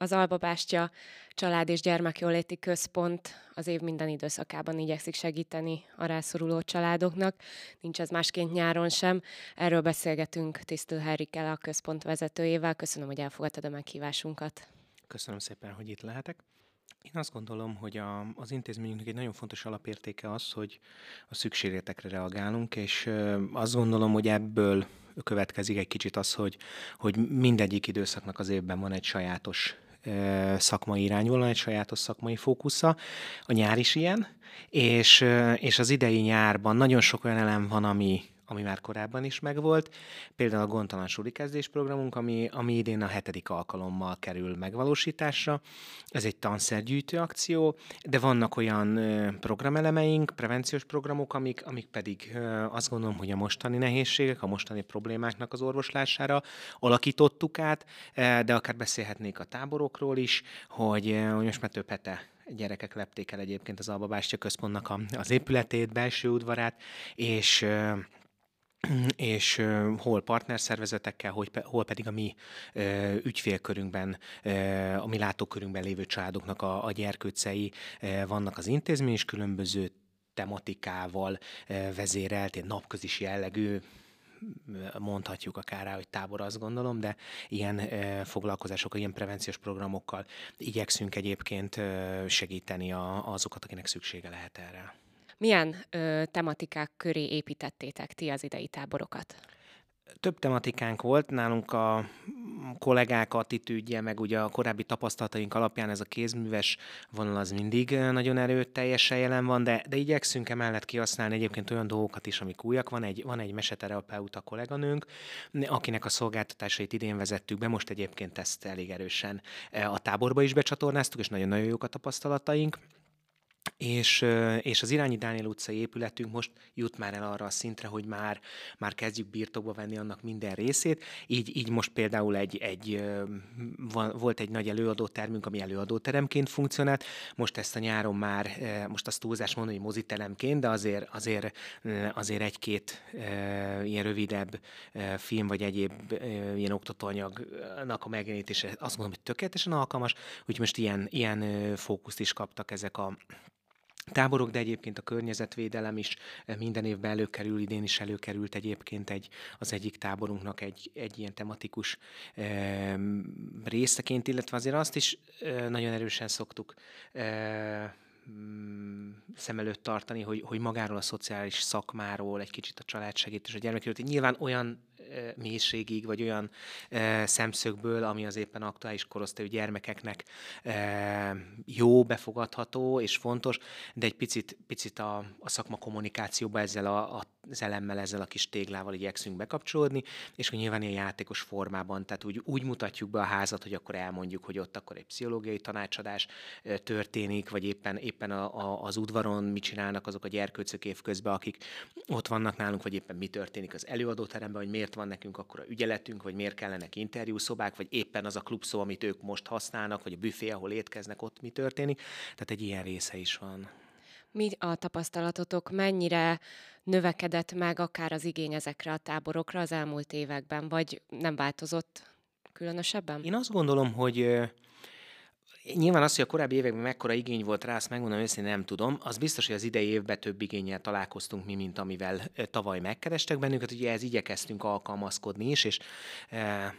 Az Albabástya Család és Gyermekjóléti Központ az év minden időszakában igyekszik segíteni a rászoruló családoknak. Nincs ez másként nyáron sem. Erről beszélgetünk Tisztül Herrikkel, a központ vezetőjével. Köszönöm, hogy elfogadtad a meghívásunkat. Köszönöm szépen, hogy itt lehetek. Én azt gondolom, hogy a, az intézményünknek egy nagyon fontos alapértéke az, hogy a szükségletekre reagálunk, és azt gondolom, hogy ebből következik egy kicsit az, hogy, hogy mindegyik időszaknak az évben van egy sajátos szakmai irányvonal, egy sajátos szakmai fókusza. A nyár is ilyen, és, és az idei nyárban nagyon sok olyan elem van, ami, ami már korábban is megvolt. Például a Gondtalan Suli Kezdés programunk, ami, ami idén a hetedik alkalommal kerül megvalósításra. Ez egy tanszergyűjtő akció, de vannak olyan programelemeink, prevenciós programok, amik, amik pedig azt gondolom, hogy a mostani nehézségek, a mostani problémáknak az orvoslására alakítottuk át, de akár beszélhetnék a táborokról is, hogy, hogy most már több hete gyerekek lepték el egyébként az Albabástya Központnak az épületét, belső udvarát, és és hol partnerszervezetekkel, hol pedig a mi ügyfélkörünkben, a mi látókörünkben lévő családoknak a, a gyerkőcei vannak az intézmény, és különböző tematikával vezérelt, egy napközis jellegű, mondhatjuk akár rá, hogy tábor, azt gondolom, de ilyen foglalkozások, ilyen prevenciós programokkal igyekszünk egyébként segíteni a, azokat, akinek szüksége lehet erre. Milyen ö, tematikák köré építettétek ti az idei táborokat? Több tematikánk volt, nálunk a kollégák attitűdje, meg ugye a korábbi tapasztalataink alapján ez a kézműves vonal az mindig nagyon erőteljesen jelen van, de, de igyekszünk emellett kihasználni egyébként olyan dolgokat is, amik újak. Van egy, van egy meseterapeuta kolléganőnk, akinek a szolgáltatásait idén vezettük be, most egyébként ezt elég erősen a táborba is becsatornáztuk, és nagyon-nagyon jók a tapasztalataink és, és az Irányi Dániel utcai épületünk most jut már el arra a szintre, hogy már, már kezdjük birtokba venni annak minden részét. Így, így most például egy, egy, volt egy nagy előadótermünk, ami előadóteremként funkcionált. Most ezt a nyáron már, most azt túlzás mondani, hogy moziteremként, de azért, azért, azért egy-két ilyen rövidebb film vagy egyéb ilyen oktatóanyagnak a megjelenítése azt mondom, hogy tökéletesen alkalmas, úgyhogy most ilyen, ilyen fókuszt is kaptak ezek a táborok, de egyébként a környezetvédelem is eh, minden évben előkerül, idén is előkerült egyébként egy, az egyik táborunknak egy, egy ilyen tematikus e, részeként, illetve azért azt is e, nagyon erősen szoktuk e, szem előtt tartani, hogy, hogy magáról a szociális szakmáról, egy kicsit a családsegítés, a gyermekről. Nyilván olyan mélységig, vagy olyan szemszögből, ami az éppen aktuális korosztályú gyermekeknek jó, befogadható és fontos, de egy picit, picit a, a szakma kommunikációba ezzel a, a az elemmel, ezzel a kis téglával igyekszünk bekapcsolódni, és hogy nyilván ilyen játékos formában, tehát úgy, úgy mutatjuk be a házat, hogy akkor elmondjuk, hogy ott akkor egy pszichológiai tanácsadás történik, vagy éppen, éppen a, a, az udvaron mit csinálnak azok a gyerkőcök évközben, akik ott vannak nálunk, vagy éppen mi történik az előadóteremben, hogy miért van nekünk akkor a ügyeletünk, vagy miért kellenek interjúszobák, vagy éppen az a klubszó, amit ők most használnak, vagy a büfé, ahol étkeznek, ott mi történik. Tehát egy ilyen része is van. Mi a tapasztalatotok, mennyire növekedett meg akár az igény ezekre a táborokra az elmúlt években, vagy nem változott különösebben? Én azt gondolom, hogy Nyilván az, hogy a korábbi években mekkora igény volt rá, azt megmondom őszintén nem tudom. Az biztos, hogy az idei évben több igényel találkoztunk mi, mint amivel tavaly megkerestek bennünket. Ugye ez igyekeztünk alkalmazkodni is, és e,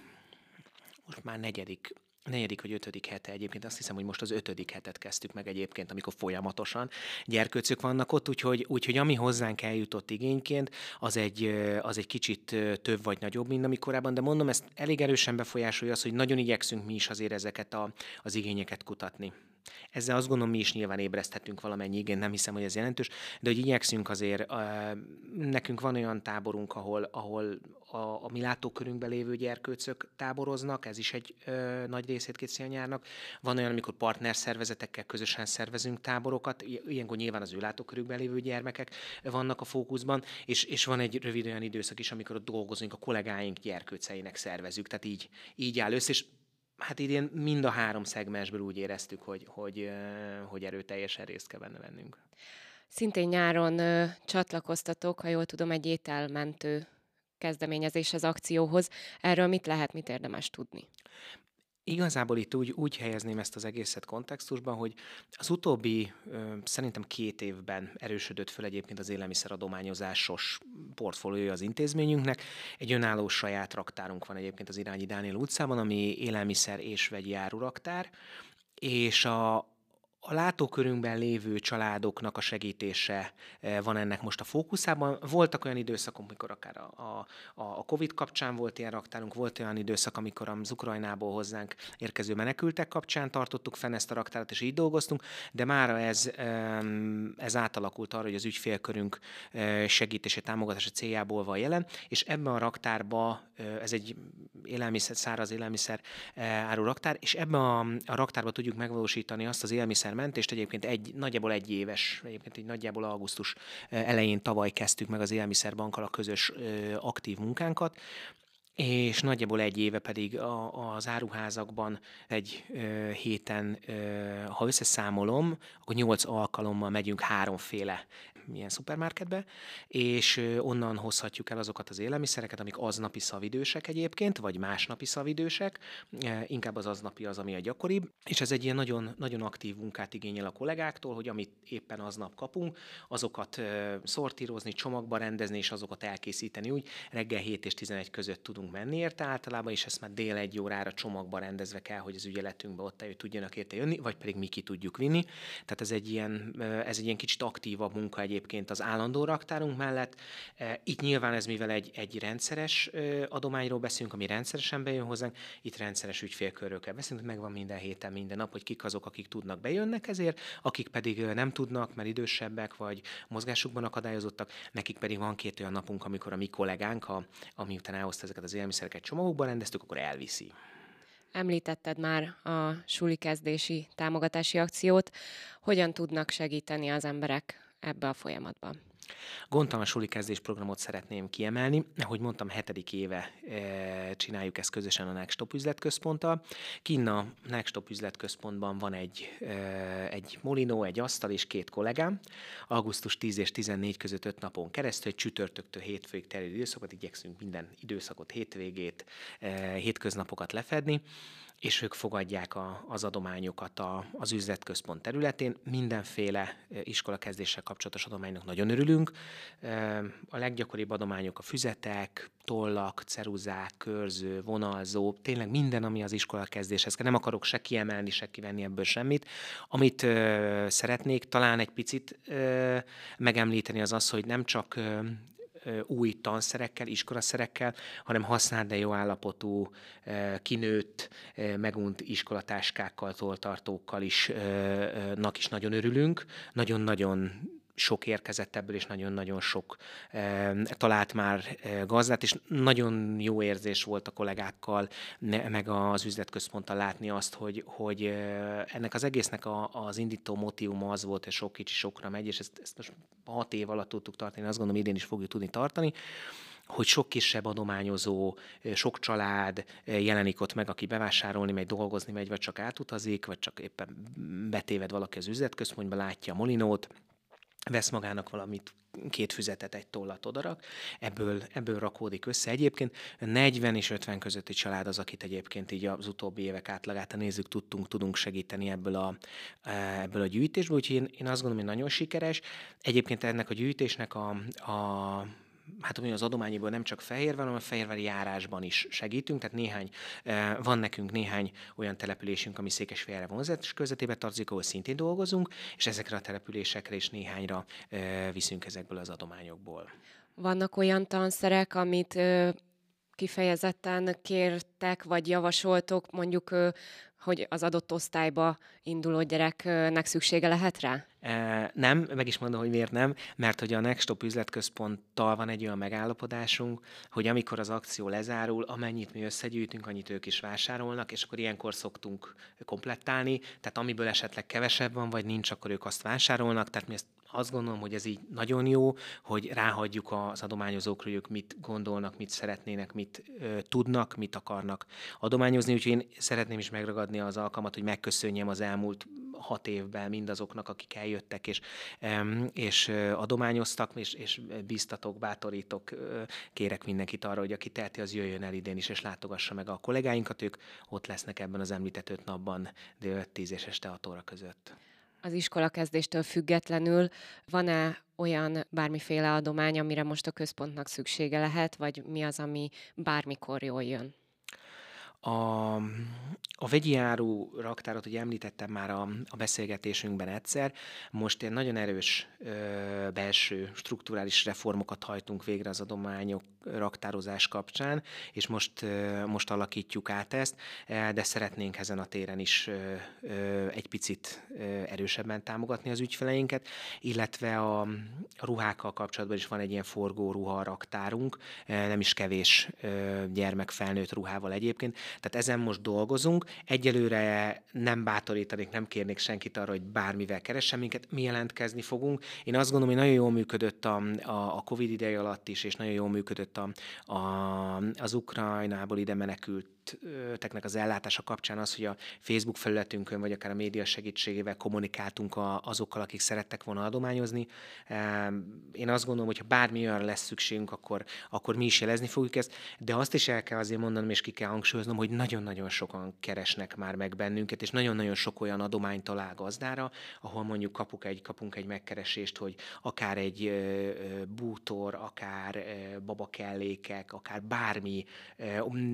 most már negyedik negyedik vagy ötödik hete egyébként, azt hiszem, hogy most az ötödik hetet kezdtük meg egyébként, amikor folyamatosan gyerkőcök vannak ott, úgyhogy, úgyhogy ami hozzánk eljutott igényként, az egy, az egy kicsit több vagy nagyobb, mint ami korábban, de mondom, ezt elég erősen befolyásolja az, hogy nagyon igyekszünk mi is azért ezeket a, az igényeket kutatni. Ezzel azt gondolom, mi is nyilván ébresztettünk valamennyi igényt, nem hiszem, hogy ez jelentős, de hogy igyekszünk azért, nekünk van olyan táborunk, ahol, ahol a, a mi látókörünkben lévő gyerkőcök táboroznak, ez is egy ö, nagy részét készíti a nyárnak. Van olyan, amikor partnerszervezetekkel közösen szervezünk táborokat, ilyenkor nyilván az ő látókörükben lévő gyermekek vannak a fókuszban, és, és van egy rövid olyan időszak is, amikor ott dolgozunk, a kollégáink gyerkőceinek szervezünk, tehát így, így áll össze, és hát idén mind a három szegmensből úgy éreztük, hogy, hogy, hogy erőteljesen részt kell benne vennünk. Szintén nyáron ö, csatlakoztatok, ha jól tudom, egy ételmentő kezdeményezéshez, akcióhoz. Erről mit lehet, mit érdemes tudni? Igazából itt úgy, úgy helyezném ezt az egészet kontextusban, hogy az utóbbi szerintem két évben erősödött föl egyébként az élelmiszeradományozásos portfóliója az intézményünknek. Egy önálló saját raktárunk van egyébként az Irányi Dániel utcában, ami élelmiszer és vegyi áruraktár, és a, a látókörünkben lévő családoknak a segítése eh, van ennek most a fókuszában. Voltak olyan időszakok, amikor akár a, a, a COVID kapcsán volt ilyen raktárunk, volt olyan időszak, amikor az Ukrajnából hozzánk érkező menekültek kapcsán tartottuk fenn ezt a raktárat, és így dolgoztunk, de mára ez, ez átalakult arra, hogy az ügyfélkörünk eh, segítése, támogatása céljából van jelen, és ebben a raktárba, eh, ez egy élelmiszer, száraz élelmiszer áru raktár, és ebben a, a raktárba tudjuk megvalósítani azt az élelmiszer mentést egyébként egy, nagyjából egy éves, egyébként egy nagyjából augusztus elején tavaly kezdtük meg az Élelmiszerbankkal a közös aktív munkánkat, és nagyjából egy éve pedig a, az áruházakban egy ö, héten, ö, ha összeszámolom, akkor nyolc alkalommal megyünk háromféle ilyen szupermarketbe, és onnan hozhatjuk el azokat az élelmiszereket, amik aznapi szavidősek egyébként, vagy másnapi szavidősek, inkább az aznapi az, ami a gyakoribb, és ez egy ilyen nagyon, nagyon aktív munkát igényel a kollégáktól, hogy amit éppen aznap kapunk, azokat szortírozni, csomagba rendezni, és azokat elkészíteni úgy, reggel 7 és 11 között tudunk menni érte általában, és ezt már dél egy órára csomagba rendezve kell, hogy az ügyeletünkbe ott eljött tudjanak érte jönni, vagy pedig mi ki tudjuk vinni. Tehát ez egy ilyen, ez egy ilyen kicsit aktívabb munka egyébként egyébként az állandó raktárunk mellett. E, itt nyilván ez, mivel egy, egy rendszeres adományról beszélünk, ami rendszeresen bejön hozzánk, itt rendszeres beszélni, hogy megvan minden héten, minden nap, hogy kik azok, akik tudnak, bejönnek ezért, akik pedig nem tudnak, mert idősebbek, vagy mozgásukban akadályozottak, nekik pedig van két olyan napunk, amikor a mi kollégánk, a, ami után elhozta ezeket az élelmiszereket csomagokban rendeztük, akkor elviszi. Említetted már a suli kezdési támogatási akciót. Hogyan tudnak segíteni az emberek ebbe a folyamatba. Gondtalan suli kezdés programot szeretném kiemelni. Ahogy mondtam, hetedik éve e, csináljuk ezt közösen a Nextop üzletközponttal. Kinn a Nextop üzletközpontban van egy, e, egy molinó, egy asztal és két kollégám. Augusztus 10 és 14 között öt napon keresztül, egy csütörtöktől hétfőig terjedő időszakot, igyekszünk minden időszakot, hétvégét, e, hétköznapokat lefedni és ők fogadják a, az adományokat a, az üzletközpont területén. Mindenféle iskolakezdéssel kapcsolatos adománynak nagyon örülünk. A leggyakoribb adományok a füzetek, tollak, ceruzák, körző, vonalzó, tényleg minden, ami az iskolakezdéshez kell. Nem akarok se kiemelni, se kivenni ebből semmit. Amit szeretnék talán egy picit megemlíteni az az, hogy nem csak új tanszerekkel, iskolaszerekkel, hanem használt, de jó állapotú, kinőtt, megunt iskolatáskákkal, toltartókkal is, nak is nagyon örülünk. Nagyon-nagyon sok érkezett ebből, és nagyon-nagyon sok e, talált már e, gazdát, és nagyon jó érzés volt a kollégákkal, ne, meg az üzletközponttal látni azt, hogy, hogy e, ennek az egésznek a, az indító motivuma az volt, hogy sok kicsi sokra megy, és ezt, ezt most hat év alatt tudtuk tartani, azt gondolom idén is fogjuk tudni tartani, hogy sok kisebb adományozó, sok család jelenik ott meg, aki bevásárolni megy, dolgozni megy, vagy csak átutazik, vagy csak éppen betéved valaki az üzletközpontba, látja a molinót, vesz magának valamit, két füzetet, egy tollat odarak, ebből, ebből rakódik össze. Egyébként 40 és 50 közötti család az, akit egyébként így az utóbbi évek átlagát, nézzük, tudtunk, tudunk segíteni ebből a, ebből a gyűjtésből, úgyhogy én, én azt gondolom, hogy nagyon sikeres. Egyébként ennek a gyűjtésnek a, a hát ami az adományiból nem csak Fehérvár, hanem a Fehérvári járásban is segítünk, tehát néhány, eh, van nekünk néhány olyan településünk, ami Székesfehérre vonzat közvetében tartozik, ahol szintén dolgozunk, és ezekre a településekre is néhányra eh, viszünk ezekből az adományokból. Vannak olyan tanszerek, amit kifejezetten kértek, vagy javasoltok mondjuk hogy az adott osztályba induló gyereknek szüksége lehet rá? E, nem, meg is mondom, hogy miért nem, mert hogy a Nextop üzletközponttal van egy olyan megállapodásunk, hogy amikor az akció lezárul, amennyit mi összegyűjtünk, annyit ők is vásárolnak, és akkor ilyenkor szoktunk komplettálni, tehát amiből esetleg kevesebb van, vagy nincs, akkor ők azt vásárolnak, tehát mi ezt azt gondolom, hogy ez így nagyon jó, hogy ráhagyjuk az adományozókra, hogy ők mit gondolnak, mit szeretnének, mit ö, tudnak, mit akarnak adományozni. Úgyhogy én szeretném is megragadni az alkalmat, hogy megköszönjem az elmúlt hat évben mindazoknak, akik eljöttek és, és adományoztak, és, és biztatok, bátorítok, kérek mindenkit arra, hogy aki teheti, az jöjjön el idén is, és látogassa meg a kollégáinkat, ők ott lesznek ebben az említett öt napban, de 10 és este 6 óra között az iskola kezdéstől függetlenül van-e olyan bármiféle adomány, amire most a központnak szüksége lehet, vagy mi az, ami bármikor jól jön? A, a vegyi áru raktárat, ugye említettem már a, a beszélgetésünkben egyszer, most egy nagyon erős ö, belső strukturális reformokat hajtunk végre az adományok raktározás kapcsán, és most, ö, most alakítjuk át ezt, de szeretnénk ezen a téren is ö, ö, egy picit ö, erősebben támogatni az ügyfeleinket, illetve a, a ruhákkal kapcsolatban is van egy ilyen forgó ruha raktárunk, nem is kevés ö, gyermek felnőtt ruhával egyébként, tehát ezen most dolgozunk. Egyelőre nem bátorítanék, nem kérnék senkit arra, hogy bármivel keressen minket, mi jelentkezni fogunk. Én azt gondolom, hogy nagyon jól működött a, a, Covid ideje alatt is, és nagyon jól működött a, a, az Ukrajnából ide menekült projekteknek az ellátása kapcsán az, hogy a Facebook felületünkön, vagy akár a média segítségével kommunikáltunk a, azokkal, akik szerettek volna adományozni. Én azt gondolom, hogy ha bármi olyan lesz szükségünk, akkor, akkor mi is jelezni fogjuk ezt, de azt is el kell azért mondanom, és ki kell hangsúlyoznom, hogy nagyon-nagyon sokan keresnek már meg bennünket, és nagyon-nagyon sok olyan adományt talál gazdára, ahol mondjuk kapunk egy, kapunk egy megkeresést, hogy akár egy bútor, akár babakellékek, akár bármi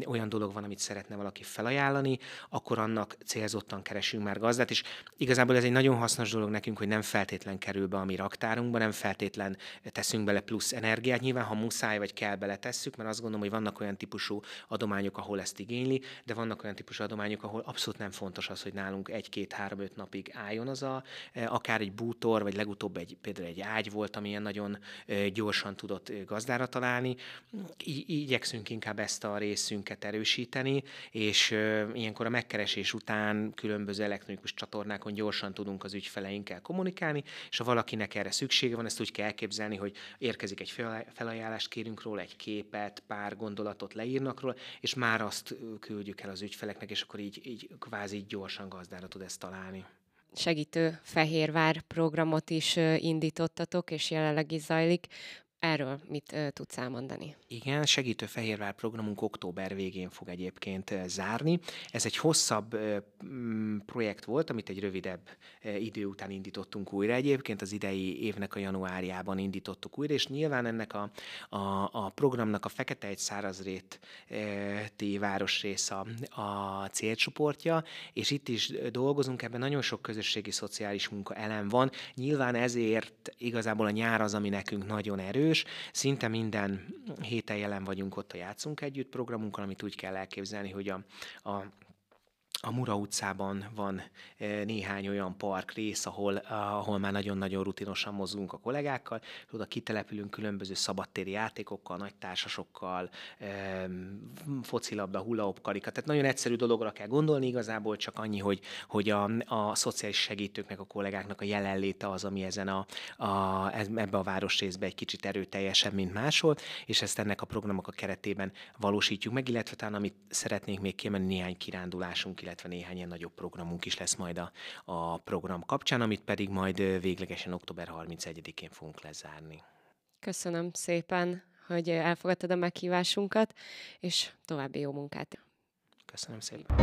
olyan dolog van, amit szeretne valaki felajánlani, akkor annak célzottan keresünk már gazdát, és igazából ez egy nagyon hasznos dolog nekünk, hogy nem feltétlen kerül be a mi raktárunkba, nem feltétlen teszünk bele plusz energiát. Nyilván, ha muszáj vagy kell bele tesszük, mert azt gondolom, hogy vannak olyan típusú adományok, ahol ezt igényli, de vannak olyan típusú adományok, ahol abszolút nem fontos az, hogy nálunk egy-két-három-öt napig álljon az a, akár egy bútor, vagy legutóbb egy, például egy ágy volt, ami ilyen nagyon gyorsan tudott gazdára találni. I- igyekszünk inkább ezt a részünket erősíteni, és ilyenkor a megkeresés után különböző elektronikus csatornákon gyorsan tudunk az ügyfeleinkkel kommunikálni, és ha valakinek erre szüksége van, ezt úgy kell elképzelni, hogy érkezik egy felajánlást, kérünk róla egy képet, pár gondolatot leírnak róla, és már azt küldjük el az ügyfeleknek, és akkor így, így kvázi gyorsan gazdára tud ezt találni segítő Fehérvár programot is indítottatok, és jelenleg is zajlik. Erről mit uh, tudsz elmondani? Igen, segítő Fehérvár programunk október végén fog egyébként zárni. Ez egy hosszabb uh, projekt volt, amit egy rövidebb uh, idő után indítottunk újra. Egyébként az idei évnek a januárjában indítottuk újra, és nyilván ennek a, a, a programnak a Fekete egy szárazrét uh, városrész a, a célcsoportja, és itt is dolgozunk, ebben nagyon sok közösségi szociális munka elem van. Nyilván ezért igazából a nyár az, ami nekünk nagyon erős, erős. Szinte minden héten jelen vagyunk ott a Játszunk Együtt programunkon, amit úgy kell elképzelni, hogy a, a a Mura utcában van eh, néhány olyan park rész, ahol, ahol már nagyon-nagyon rutinosan mozgunk a kollégákkal, oda kitelepülünk különböző szabadtéri játékokkal, nagy társasokkal, focilabda, hullaopkarika, tehát nagyon egyszerű dologra kell gondolni igazából, csak annyi, hogy, hogy a, a szociális segítőknek, a kollégáknak a jelenléte az, ami ezen a, a, ebbe a városrészbe egy kicsit erőteljesebb, mint máshol, és ezt ennek a programok a keretében valósítjuk meg, illetve talán amit szeretnénk még kiemelni, néhány kirándulásunk, illetve néhány ilyen nagyobb programunk is lesz majd a, a program kapcsán, amit pedig majd véglegesen október 31-én fogunk lezárni. Köszönöm szépen, hogy elfogadtad a meghívásunkat, és további jó munkát. Köszönöm szépen.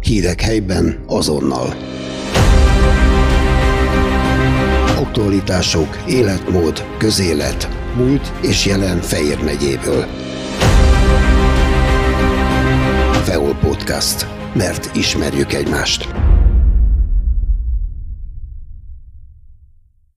Hírek helyben azonnal. Aktualitások, életmód, közélet, múlt és jelen Fejér megyéből. Feol Podcast, mert ismerjük egymást.